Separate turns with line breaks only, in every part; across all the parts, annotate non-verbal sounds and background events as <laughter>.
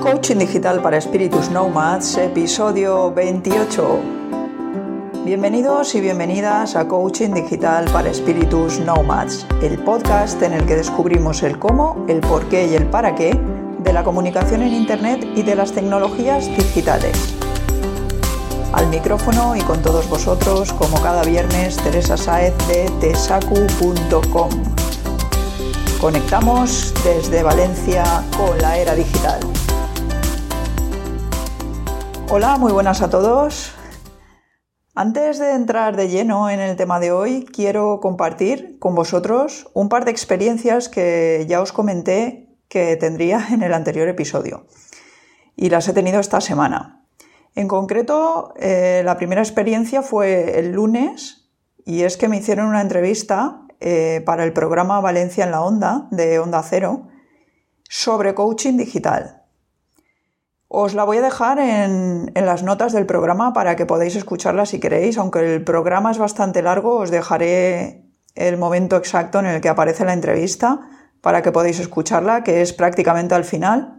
Coaching Digital para Espíritus Nomads, episodio 28. Bienvenidos y bienvenidas a Coaching Digital para Espíritus Nomads, el podcast en el que descubrimos el cómo, el por qué y el para qué de la comunicación en Internet y de las tecnologías digitales. Al micrófono y con todos vosotros, como cada viernes, Teresa Saez de tesacu.com. Conectamos desde Valencia con la era digital. Hola, muy buenas a todos. Antes de entrar de lleno en el tema de hoy, quiero compartir con vosotros un par de experiencias que ya os comenté que tendría <laughs> en el anterior episodio. Y las he tenido esta semana. En concreto, eh, la primera experiencia fue el lunes y es que me hicieron una entrevista eh, para el programa Valencia en la Onda de Onda Cero sobre coaching digital. Os la voy a dejar en, las notas del programa para que podáis escucharla si queréis. Aunque el programa es bastante largo, os dejaré el momento exacto en el que aparece la entrevista para que podáis escucharla, que es prácticamente al final.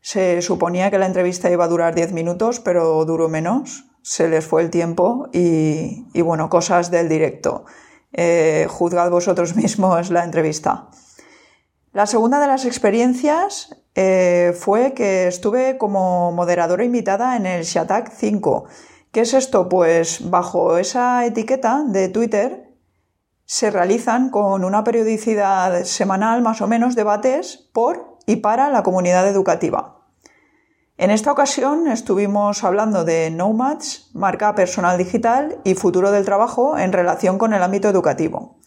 Se suponía que la entrevista iba a durar 10 minutos, pero duró menos. Se les fue el tiempo y, bueno, cosas del directo. Eh, juzgad vosotros mismos la entrevista. La segunda de las experiencias eh, fue que estuve como moderadora invitada en el Shatak 5. ¿Qué es esto? Pues bajo esa etiqueta de Twitter se realizan con una periodicidad semanal más o menos debates por y para la comunidad educativa. En esta ocasión estuvimos hablando de Nomads, marca personal digital y futuro del trabajo en relación con el ámbito educativo.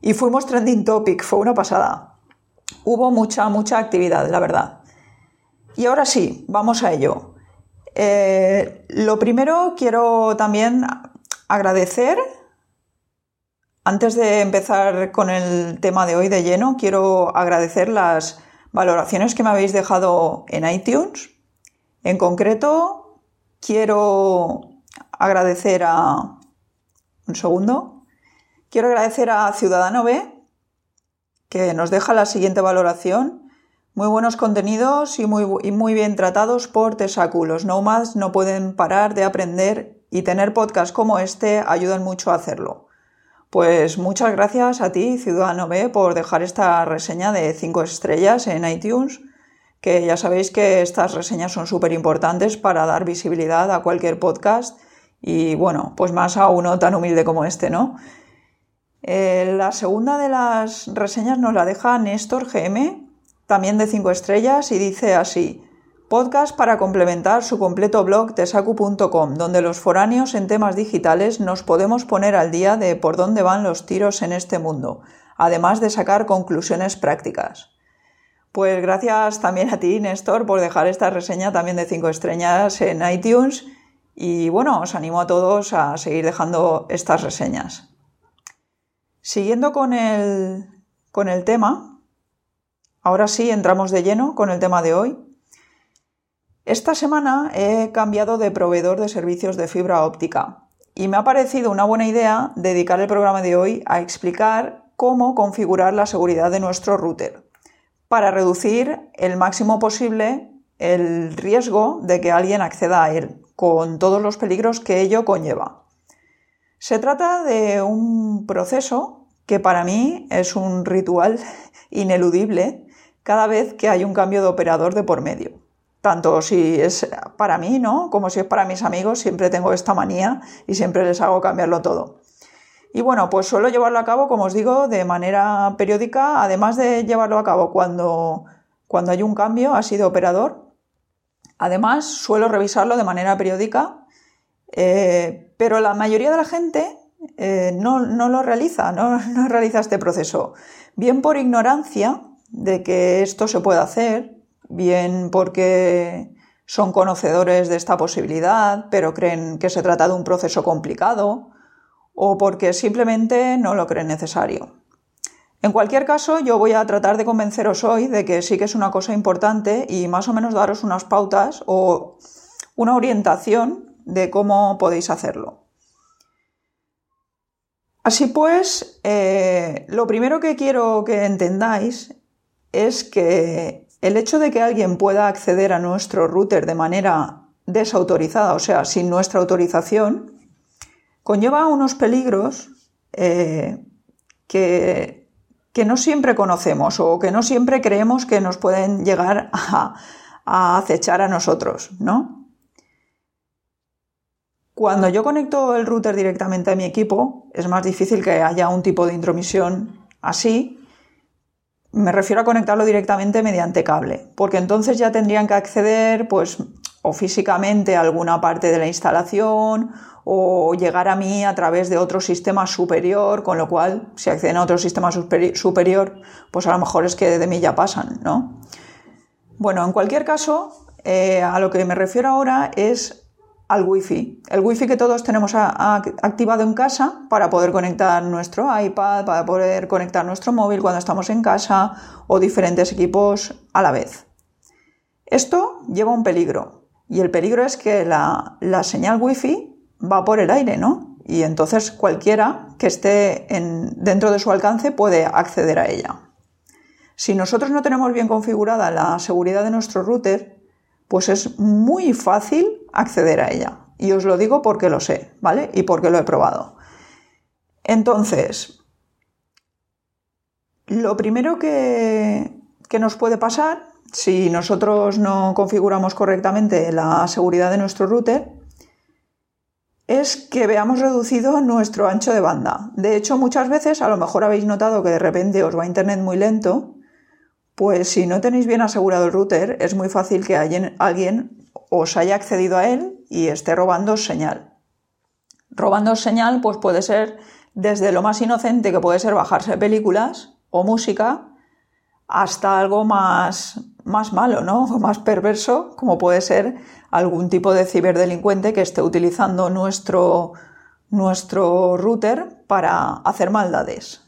Y fuimos trending topic, fue una pasada hubo mucha, mucha actividad, la verdad. Y ahora sí, vamos a ello. Eh, lo primero quiero también agradecer, antes de empezar con el tema de hoy de lleno, quiero agradecer las valoraciones que me habéis dejado en iTunes. En concreto, quiero agradecer a... Un segundo. Quiero agradecer a Ciudadano B, que nos deja la siguiente valoración. Muy buenos contenidos y muy, muy bien tratados por Tesaku. Los nomads no pueden parar de aprender y tener podcasts como este ayudan mucho a hacerlo. Pues muchas gracias a ti, Ciudadano B, por dejar esta reseña de 5 estrellas en iTunes, que ya sabéis que estas reseñas son súper importantes para dar visibilidad a cualquier podcast y bueno, pues más a uno tan humilde como este, ¿no? Eh, la segunda de las reseñas nos la deja Néstor GM, también de 5 estrellas, y dice así: Podcast para complementar su completo blog tesacu.com, donde los foráneos en temas digitales nos podemos poner al día de por dónde van los tiros en este mundo, además de sacar conclusiones prácticas. Pues gracias también a ti, Néstor, por dejar esta reseña también de 5 estrellas en iTunes. Y bueno, os animo a todos a seguir dejando estas reseñas. Siguiendo con el, con el tema, ahora sí entramos de lleno con el tema de hoy. Esta semana he cambiado de proveedor de servicios de fibra óptica y me ha parecido una buena idea dedicar el programa de hoy a explicar cómo configurar la seguridad de nuestro router para reducir el máximo posible el riesgo de que alguien acceda a él, con todos los peligros que ello conlleva. Se trata de un proceso que para mí es un ritual <laughs> ineludible cada vez que hay un cambio de operador de por medio. Tanto si es para mí, ¿no? Como si es para mis amigos, siempre tengo esta manía y siempre les hago cambiarlo todo. Y bueno, pues suelo llevarlo a cabo, como os digo, de manera periódica, además de llevarlo a cabo cuando, cuando hay un cambio así de operador. Además, suelo revisarlo de manera periódica eh, pero la mayoría de la gente eh, no, lo realiza, no, <laughs> no, realiza este proceso. Bien por ignorancia de que esto se puede hacer, bien porque son conocedores de esta posibilidad, pero creen que se trata de un proceso complicado, o porque simplemente no lo creen necesario. En cualquier caso, yo voy a tratar de convenceros hoy de que sí que es una cosa importante y más o menos daros unas pautas o una orientación de cómo podéis hacerlo. Así pues, eh, lo primero que quiero que entendáis es que el hecho de que alguien pueda acceder a nuestro router de manera desautorizada, o sea, sin nuestra autorización, conlleva unos peligros eh, que, que, no siempre conocemos o que no siempre creemos que nos pueden llegar a, a acechar a nosotros, ¿no? Cuando yo conecto el router directamente a mi equipo, es más difícil que haya un tipo de intromisión así, me refiero a conectarlo directamente mediante cable, porque entonces ya tendrían que acceder, pues, o físicamente a alguna parte de la instalación, o llegar a mí a través de otro sistema superior, con lo cual, si acceden a otro sistema superior, pues a lo mejor es que de mí ya pasan, ¿no? Bueno, en cualquier caso, eh, a lo que me refiero ahora es al wifi. El wifi que todos tenemos activado en casa para poder conectar nuestro iPad, para poder conectar nuestro móvil cuando estamos en casa o diferentes equipos a la vez. Esto lleva un peligro y el peligro es que la, señal wifi va por el aire, ¿no? Y entonces cualquiera que esté dentro de su alcance puede acceder a ella. Si nosotros no tenemos bien configurada la seguridad de nuestro router, pues es muy fácil acceder a ella. Y os lo digo porque lo sé, ¿vale? Y porque lo he probado. Entonces, lo primero que, que nos puede pasar, si nosotros no configuramos correctamente la seguridad de nuestro router, es que veamos reducido nuestro ancho de banda. De hecho, muchas veces a lo mejor habéis notado que de repente os va Internet muy lento pues si no tenéis bien asegurado el router, es muy fácil que alguien, os haya accedido a él y esté robando señal. Robando señal, pues puede ser desde lo más inocente, que puede ser bajarse películas o música, hasta algo más, más malo, ¿no? <laughs> Más perverso, como puede ser algún tipo de ciberdelincuente que esté utilizando nuestro, nuestro router para hacer maldades.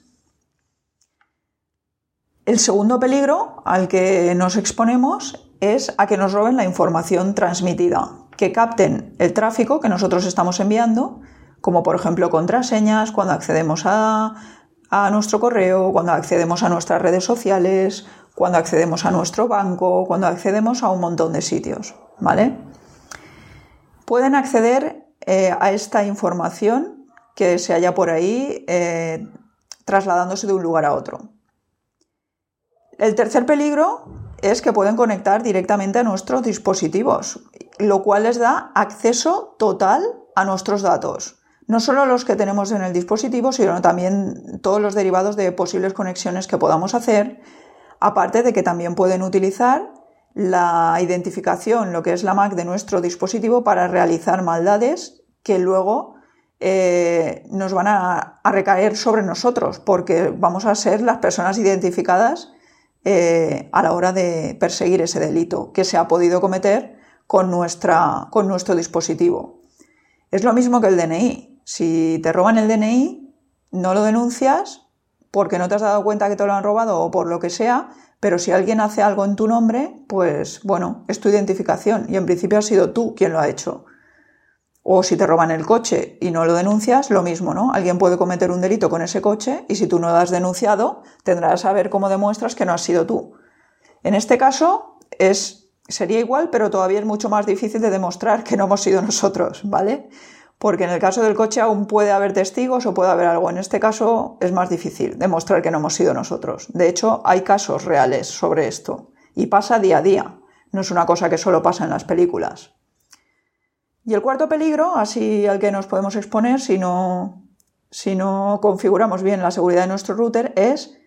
El segundo peligro al que nos exponemos es a que nos roben la información transmitida, que capten el tráfico que nosotros estamos enviando, como por ejemplo contraseñas, cuando accedemos a, nuestro correo, cuando accedemos a nuestras redes sociales, cuando accedemos a nuestro banco, cuando accedemos a un montón de sitios, ¿vale? Pueden acceder eh, a esta información que se halla por ahí eh, trasladándose de un lugar a otro. El tercer peligro es que pueden conectar directamente a nuestros dispositivos, lo cual les da acceso total a nuestros datos. No solo los que tenemos en el dispositivo, sino también todos los derivados de posibles conexiones que podamos hacer, aparte de que también pueden utilizar la identificación, lo que es la MAC de nuestro dispositivo, para realizar maldades que luego eh, nos van a recaer sobre nosotros, porque vamos a ser las personas identificadas eh, a la hora de perseguir ese delito que se ha podido cometer con, nuestra, con nuestro dispositivo. Es lo mismo que el DNI. Si te roban el DNI, no lo denuncias porque no te has dado cuenta que te lo han robado o por lo que sea, pero si alguien hace algo en tu nombre, pues bueno, es tu identificación y en principio ha sido tú quien lo ha hecho. O si te roban el coche y no lo denuncias, lo mismo, ¿no? Alguien puede cometer un delito con ese coche y si tú no lo has denunciado, tendrás a ver cómo demuestras que no has sido tú. En este caso es, sería igual, pero todavía es mucho más difícil de demostrar que no hemos sido nosotros, ¿vale? Porque en el caso del coche aún puede haber testigos o puede haber algo. En este caso es más difícil demostrar que no hemos sido nosotros. De hecho, hay casos reales sobre esto y pasa día a día. No es una cosa que solo pasa en las películas. Y el cuarto peligro, así al que nos podemos exponer si no, si no configuramos bien la seguridad de nuestro router, es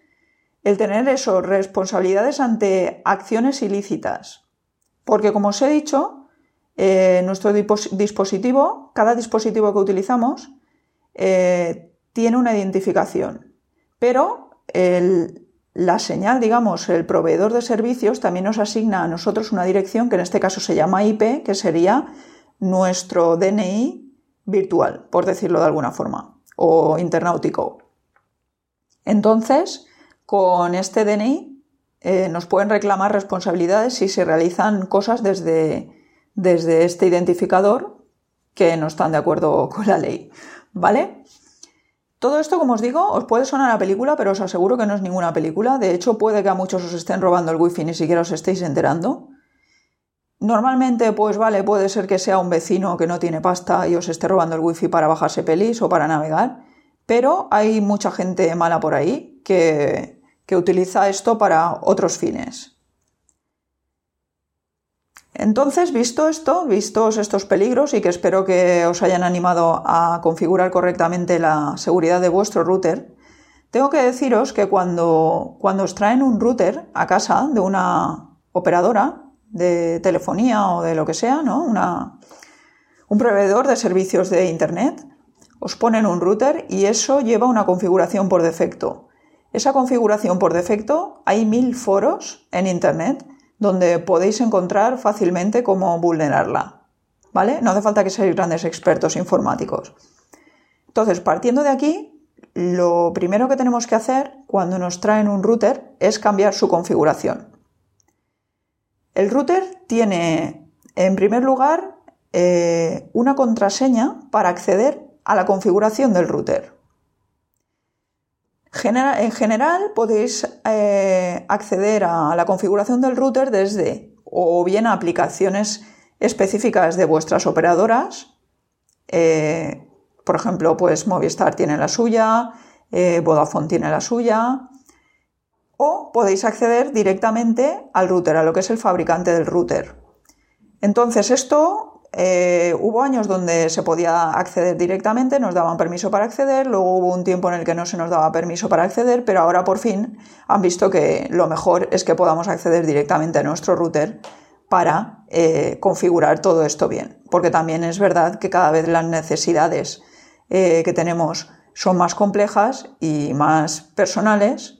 el tener eso, responsabilidades ante acciones ilícitas. Porque como os he dicho, eh, nuestro dispositivo, cada dispositivo que utilizamos, eh, tiene una identificación. Pero la señal, digamos, el proveedor de servicios también nos asigna a nosotros una dirección que en este caso se llama IP, que sería nuestro DNI virtual, por decirlo de alguna forma, o internautico. Entonces, con este DNI eh, nos pueden reclamar responsabilidades si se realizan cosas desde, desde este identificador que no están de acuerdo <laughs> con la ley. ¿Vale? Todo esto, como os digo, os puede sonar a película, pero os aseguro que no es ninguna película. De hecho, puede que a muchos os estén robando el wifi y ni siquiera os estéis enterando. Normalmente, pues vale, puede ser que sea un vecino que no tiene pasta y os esté robando el wifi para bajarse pelis o para navegar, pero hay mucha gente mala por ahí que, que utiliza esto para otros fines. Entonces, visto esto, vistos estos peligros y que espero que os hayan animado a configurar correctamente la seguridad de vuestro router, tengo que deciros que cuando, cuando os traen un router a casa de una operadora de telefonía o de lo que sea, ¿no? Un proveedor de servicios de Internet, os ponen un router y eso lleva una configuración por defecto. Esa configuración por defecto, hay mil foros en Internet donde podéis encontrar fácilmente cómo vulnerarla. ¿Vale? No hace falta que seáis grandes expertos informáticos. Entonces, partiendo de aquí, lo primero que tenemos que hacer cuando nos traen un router es cambiar su configuración. El router tiene, en primer lugar, eh, una contraseña para acceder a la configuración del router en general podéis eh, acceder a la configuración del router desde o bien a aplicaciones específicas de vuestras operadoras. Eh, por ejemplo, pues Movistar tiene la suya, Vodafone tiene la suya. O podéis acceder directamente al router, a lo que es el fabricante del router. Entonces esto eh, hubo años donde se podía acceder directamente, nos daban permiso para acceder, luego hubo un tiempo en el que no se nos daba permiso para acceder, pero ahora por fin han visto que lo mejor es que podamos acceder directamente a nuestro router para eh, configurar todo esto bien. Porque también es verdad que cada vez las necesidades eh, que tenemos son más complejas y más personales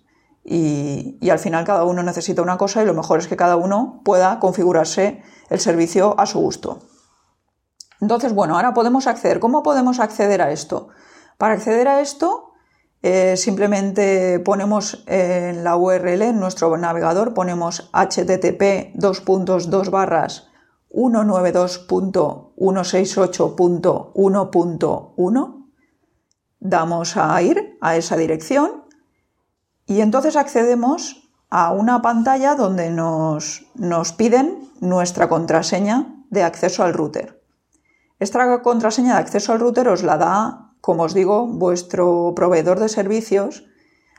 y, al final cada uno necesita una cosa y lo mejor es que cada uno pueda configurarse el servicio a su gusto. Entonces, bueno, ahora podemos acceder. ¿Cómo podemos acceder a esto? Para acceder a esto, eh, simplemente ponemos en la URL, en nuestro navegador, ponemos http 2.2 barras 192.168.1.1, damos a ir a esa dirección y entonces accedemos a una pantalla donde nos piden nuestra contraseña de acceso al router. Esta contraseña de acceso al router os la da, como os digo, vuestro proveedor de servicios,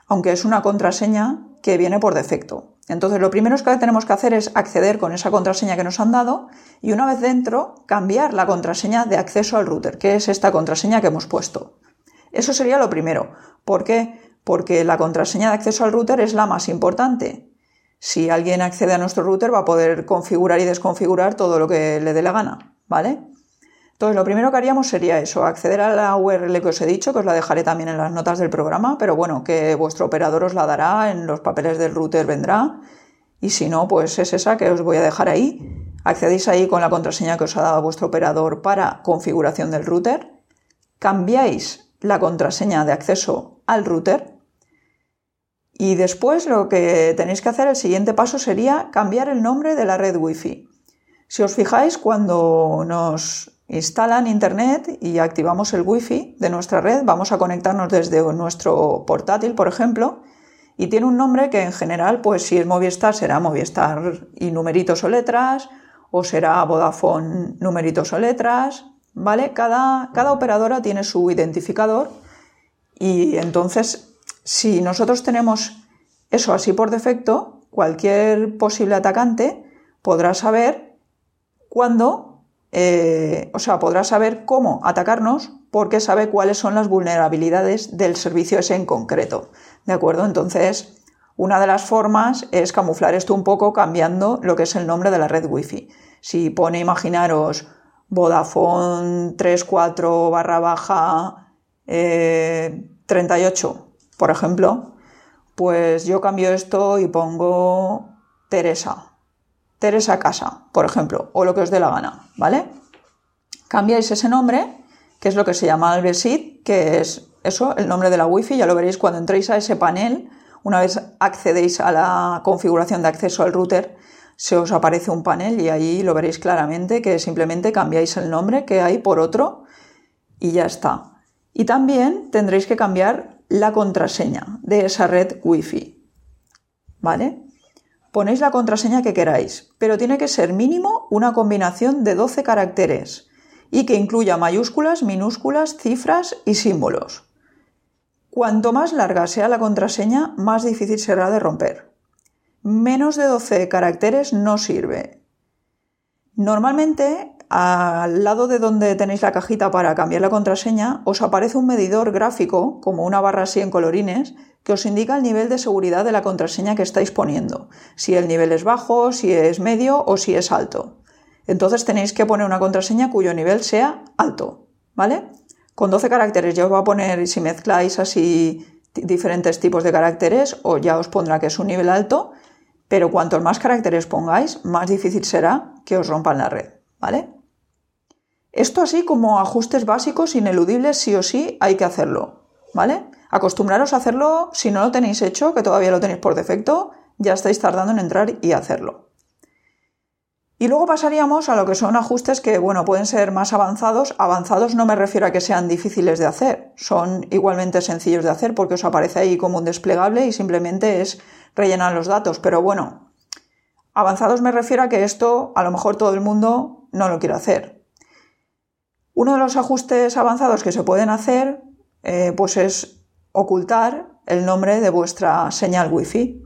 aunque es una contraseña que viene por defecto. Entonces, lo primero que tenemos que hacer es acceder con esa contraseña que nos han dado y una vez dentro, cambiar la contraseña de acceso al router, que es esta contraseña que hemos puesto. Eso sería lo primero. ¿Por qué? Porque la contraseña de acceso al router es la más importante. Si alguien accede a nuestro router va a poder configurar y desconfigurar todo lo que le dé la gana, ¿vale? Entonces, lo primero que haríamos sería eso, acceder a la URL que os he dicho, que os la dejaré también en las notas del programa, pero bueno, que vuestro operador os la dará, en los papeles del router vendrá, y si no, pues es esa que os voy a dejar ahí. Accedéis ahí con la contraseña que os ha dado vuestro operador para configuración del router, cambiáis la contraseña de acceso al router, y después lo que tenéis que hacer, el siguiente paso sería cambiar el nombre de la red Wi-Fi. Si os fijáis, cuando nos instalan Internet y activamos el Wi-Fi de nuestra red, vamos a conectarnos desde nuestro portátil, por ejemplo, y tiene un nombre que en general, pues si es Movistar, será Movistar y numeritos o letras, o será Vodafone numeritos o letras, ¿vale? Cada, cada operadora tiene su identificador y entonces, si nosotros tenemos eso así por defecto, cualquier posible atacante podrá saber cuándo eh, o sea, podrá saber cómo atacarnos porque sabe cuáles son las vulnerabilidades del servicio ese en concreto. ¿De acuerdo? Entonces, una de las formas es camuflar esto un poco cambiando lo que es el nombre de la red Wi-Fi. Si pone, imaginaros, Vodafone 34 barra baja 38, eh, por ejemplo, pues yo cambio esto y pongo Teresa Teresa Casa, por ejemplo, o lo que os dé la gana, ¿vale? Cambiáis ese nombre, que es lo que se llama Albersit, que es eso, el nombre de la Wi-Fi, ya lo veréis cuando entréis a ese panel, una vez accedéis a la configuración de acceso al router, se os aparece un panel y ahí lo veréis claramente que simplemente cambiáis el nombre que hay por otro y ya está. Y también tendréis que cambiar la contraseña de esa red Wi-Fi. ¿Vale? Ponéis la contraseña que queráis, pero tiene que ser mínimo una combinación de 12 caracteres y que incluya mayúsculas, minúsculas, cifras y símbolos. Cuanto más larga sea la contraseña, más difícil será de romper. Menos de 12 caracteres no sirve. Normalmente al lado de donde tenéis la cajita para cambiar la contraseña, os aparece un medidor gráfico, como una barra así en colorines, que os indica el nivel de seguridad de la contraseña que estáis poniendo, si el nivel es bajo, si es medio o si es alto. Entonces tenéis que poner una contraseña cuyo nivel sea alto, ¿vale? Con 12 caracteres ya os va a poner, si mezcláis así diferentes tipos de caracteres, o ya os pondrá que es un nivel alto, pero cuantos más caracteres pongáis, más difícil será que os rompan la red, ¿vale? Esto así como ajustes básicos ineludibles sí o sí hay que hacerlo, ¿vale? Acostumbraros a hacerlo si no lo tenéis hecho, que todavía lo tenéis por defecto, ya estáis tardando en entrar y hacerlo. Y luego pasaríamos a lo que son ajustes que, bueno, pueden ser más avanzados. Avanzados no me refiero a que sean difíciles de hacer, son igualmente sencillos de hacer porque os aparece ahí como un desplegable y simplemente es rellenar los datos. Pero bueno, avanzados me refiero a que esto a lo mejor todo el mundo no lo quiere hacer. Uno de los ajustes avanzados que se pueden hacer eh, pues es ocultar el nombre de vuestra señal Wi-Fi.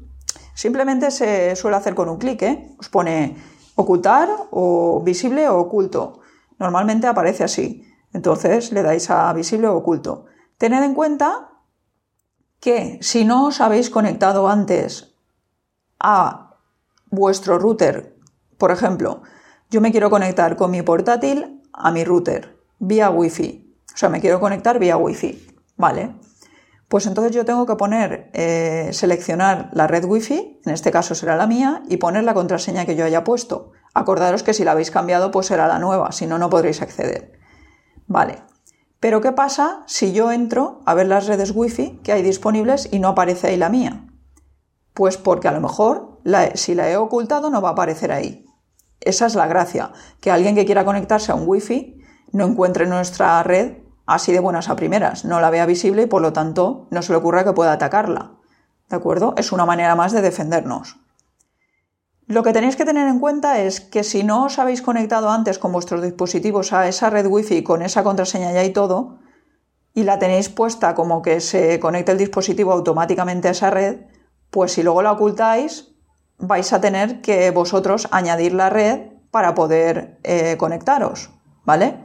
Simplemente se suele hacer con un clic, ¿eh? os pone ocultar o visible o oculto. Normalmente aparece así. Entonces le dais a visible o oculto. Tened en cuenta que si no os habéis conectado antes a vuestro router, por ejemplo, yo me quiero conectar con mi portátil a mi router vía Wi-Fi. O sea, me quiero conectar vía Wi-Fi. Vale. Pues entonces yo tengo que poner, eh, seleccionar la red Wi-Fi, en este caso será la mía, y poner la contraseña que yo haya puesto. Acordaros que si la habéis cambiado, pues será la nueva, si no, no podréis acceder. Vale. Pero ¿qué pasa si yo entro a ver las redes Wi-Fi que hay disponibles y no aparece ahí la mía? Pues porque a lo mejor si la he ocultado no va a aparecer ahí. Esa es la gracia, que alguien que quiera conectarse a un Wi-Fi no encuentre nuestra red así de buenas a primeras, no la vea visible y por lo tanto no se le ocurra que pueda atacarla. ¿De acuerdo? Es una manera más de defendernos. Lo que tenéis que tener en cuenta es que si no os habéis conectado antes con vuestros dispositivos a esa red wifi con esa contraseña ya y todo, y la tenéis puesta como que se conecte el dispositivo automáticamente a esa red, pues si luego la ocultáis, vais a tener que vosotros añadir la red para poder eh, conectaros, ¿vale?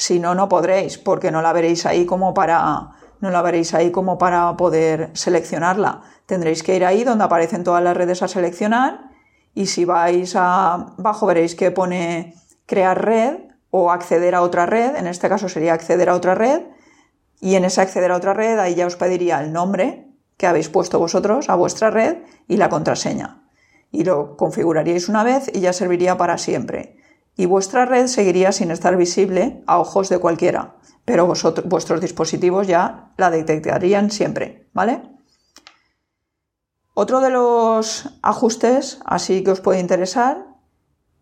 Si no, no podréis, porque no la veréis ahí como para, no la veréis ahí como para poder seleccionarla. Tendréis que ir ahí donde aparecen todas las redes a seleccionar y si vais abajo veréis que pone crear red o acceder a otra red, en este caso sería acceder a otra red y en ese acceder a otra red ahí ya os pediría el nombre que habéis puesto vosotros a vuestra red y la contraseña. Y lo configuraríais una vez y ya serviría para siempre y vuestra red seguiría sin estar visible a ojos de cualquiera, pero vuestros dispositivos ya la detectarían siempre, ¿vale? Otro de los ajustes, así que os puede interesar,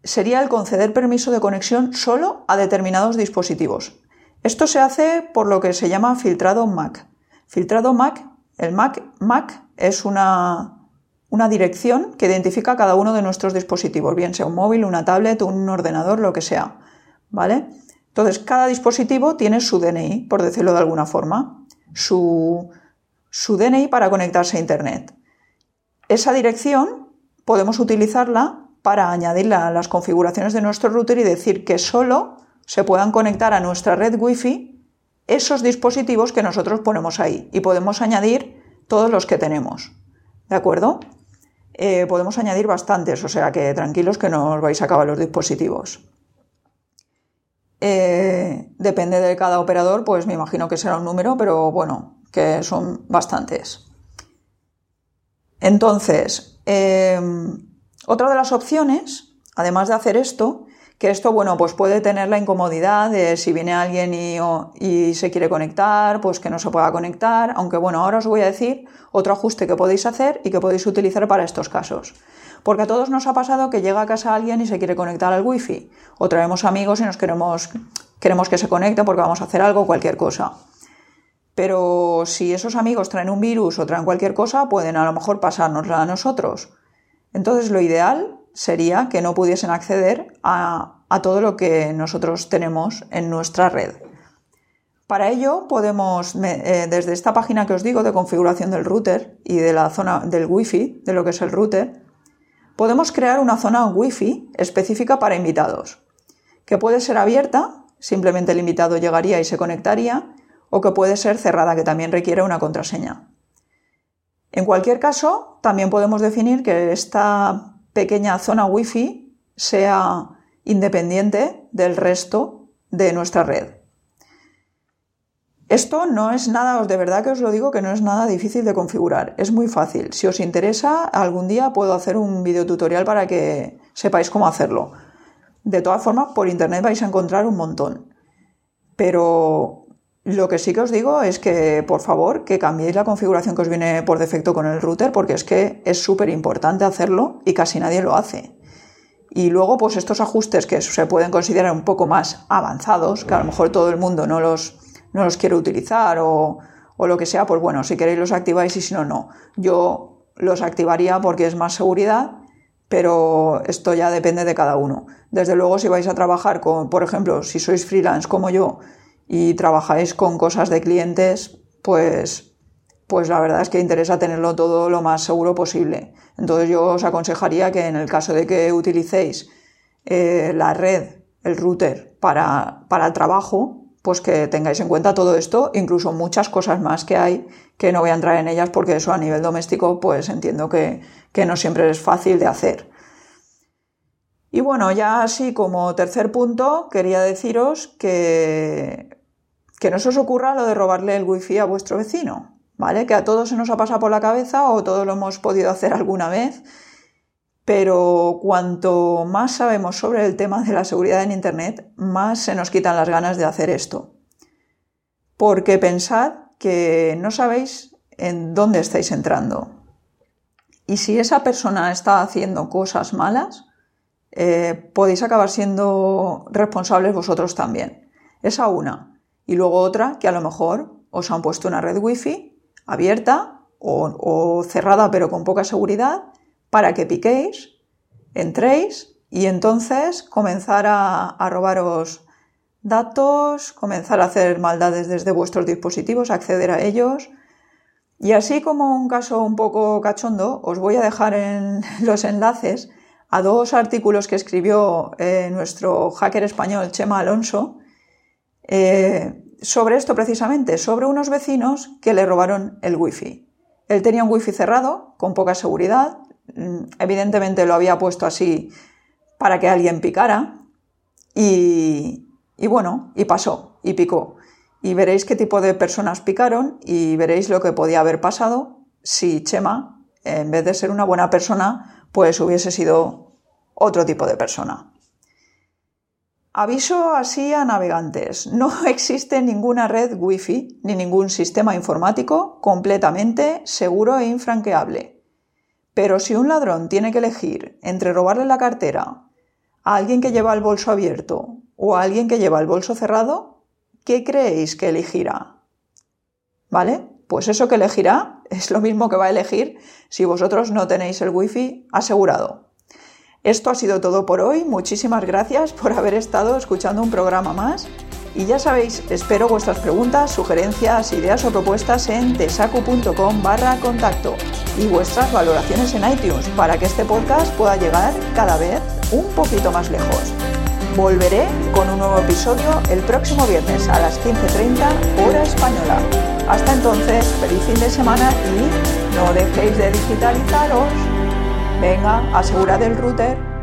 sería el conceder permiso de conexión solo a determinados dispositivos. Esto se hace por lo que se llama filtrado MAC. Filtrado MAC, el MAC, MAC es una una dirección que identifica cada uno de nuestros dispositivos, bien sea un móvil, una tablet, un ordenador, lo que sea. ¿Vale? Entonces, cada dispositivo tiene su DNI, por decirlo de alguna forma, su, su DNI para conectarse a Internet. Esa dirección podemos utilizarla para añadirla a las configuraciones de nuestro router y decir que solo se puedan conectar a nuestra red Wi-Fi esos dispositivos que nosotros ponemos ahí y podemos añadir todos los que tenemos. ¿De acuerdo? Eh, podemos añadir bastantes, o sea que tranquilos que no os vais a acabar los dispositivos. Eh, depende de cada operador, pues me imagino que será un número, pero bueno, que son bastantes. Entonces, eh, otra de las opciones, además de hacer esto, que esto, bueno, pues puede tener la incomodidad de si viene alguien y, se quiere conectar, pues que no se pueda conectar, aunque bueno, ahora os voy a decir otro ajuste que podéis hacer y que podéis utilizar para estos casos. Porque a todos nos ha pasado que llega a casa alguien y se quiere conectar al wifi, o traemos amigos y nos queremos, queremos que se conecte porque vamos a hacer algo, cualquier cosa. pero si esos amigos traen un virus o traen cualquier cosa, pueden a lo mejor pasárnosla a nosotros. Entonces lo ideal sería que no pudiesen acceder a, todo lo que nosotros tenemos en nuestra red. Para ello podemos, eh, desde esta página que os digo de configuración del router y de la zona del wifi, de lo que es el router, podemos crear una zona wifi específica para invitados, que puede ser abierta, simplemente el invitado llegaría y se conectaría, o que puede ser cerrada, que también requiere una contraseña. En cualquier caso, también podemos definir que esta pequeña zona Wi-Fi sea independiente del resto de nuestra red. Esto no es nada, de verdad que os lo digo, que no es nada difícil de configurar. Es muy fácil. Si os interesa, algún día puedo hacer un video tutorial para que sepáis cómo hacerlo. De todas formas, por internet vais a encontrar un montón. Pero lo que sí que os digo es que, por favor, que cambiéis la configuración que os viene por defecto con el router, porque es que es súper importante hacerlo y casi nadie lo hace. Y luego, pues estos ajustes que se pueden considerar un poco más avanzados, que a lo mejor todo el mundo no los, no los quiere utilizar o, o lo que sea, pues bueno, si queréis los activáis y si no, no. Yo los activaría porque es más seguridad, pero esto ya depende de cada uno. Desde luego, si vais a trabajar con, por ejemplo, si sois freelance como yo, y trabajáis con cosas de clientes, pues, pues la verdad es que interesa tenerlo todo lo más seguro posible. Entonces yo os aconsejaría que en el caso de que utilicéis eh, la red, el router para, para el trabajo, pues que tengáis en cuenta todo esto, incluso muchas cosas más que hay que no voy a entrar en ellas porque eso a nivel doméstico pues entiendo que, que no siempre es fácil de hacer. Y bueno, ya así como tercer punto, quería deciros que que no se os ocurra lo de robarle el wifi a vuestro vecino, ¿vale? Que a todos se nos ha pasado por la cabeza o todos lo hemos podido hacer alguna vez, pero cuanto más sabemos sobre el tema de la seguridad en Internet, más se nos quitan las ganas de hacer esto. Porque pensad que no sabéis en dónde estáis entrando. Y si esa persona está haciendo cosas malas, eh, podéis acabar siendo responsables vosotros también. Esa una. Y luego otra que a lo mejor os han puesto una red wifi abierta o, cerrada pero con poca seguridad para que piquéis, entréis y entonces comenzar a, robaros datos, comenzar a hacer maldades desde vuestros dispositivos, acceder a ellos. Y así como un caso un poco cachondo, os voy a dejar en <laughs> los enlaces a dos artículos que escribió eh, nuestro hacker español Chema Alonso, eh, sobre esto precisamente, sobre unos vecinos que le robaron el wifi. Él tenía un wifi cerrado, con poca seguridad, mm, evidentemente lo había puesto así para que alguien picara y, y bueno, y pasó, y picó. Y veréis qué tipo de personas picaron y veréis lo que podía haber pasado si Chema, en vez de ser una buena persona, pues hubiese sido otro tipo de persona. Aviso así a navegantes. No <laughs> existe ninguna red Wi-Fi ni ningún sistema informático completamente seguro e infranqueable. Pero si un ladrón tiene que elegir entre robarle la cartera a alguien que lleva el bolso abierto o a alguien que lleva el bolso cerrado, ¿qué creéis que elegirá? ¿Vale? Pues eso que elegirá <laughs> es lo mismo que va a elegir si vosotros no tenéis el wifi asegurado. Esto ha sido todo por hoy. Muchísimas gracias por haber estado escuchando un programa más. Y ya sabéis, espero vuestras preguntas, sugerencias, ideas o propuestas en tesacu.com barra contacto y vuestras valoraciones en iTunes para que este podcast pueda llegar cada vez un poquito más lejos. Volveré con un nuevo episodio el próximo viernes a las 15.30 hora española. Hasta entonces, feliz fin de semana y no dejéis de digitalizaros. Venga, asegurad el router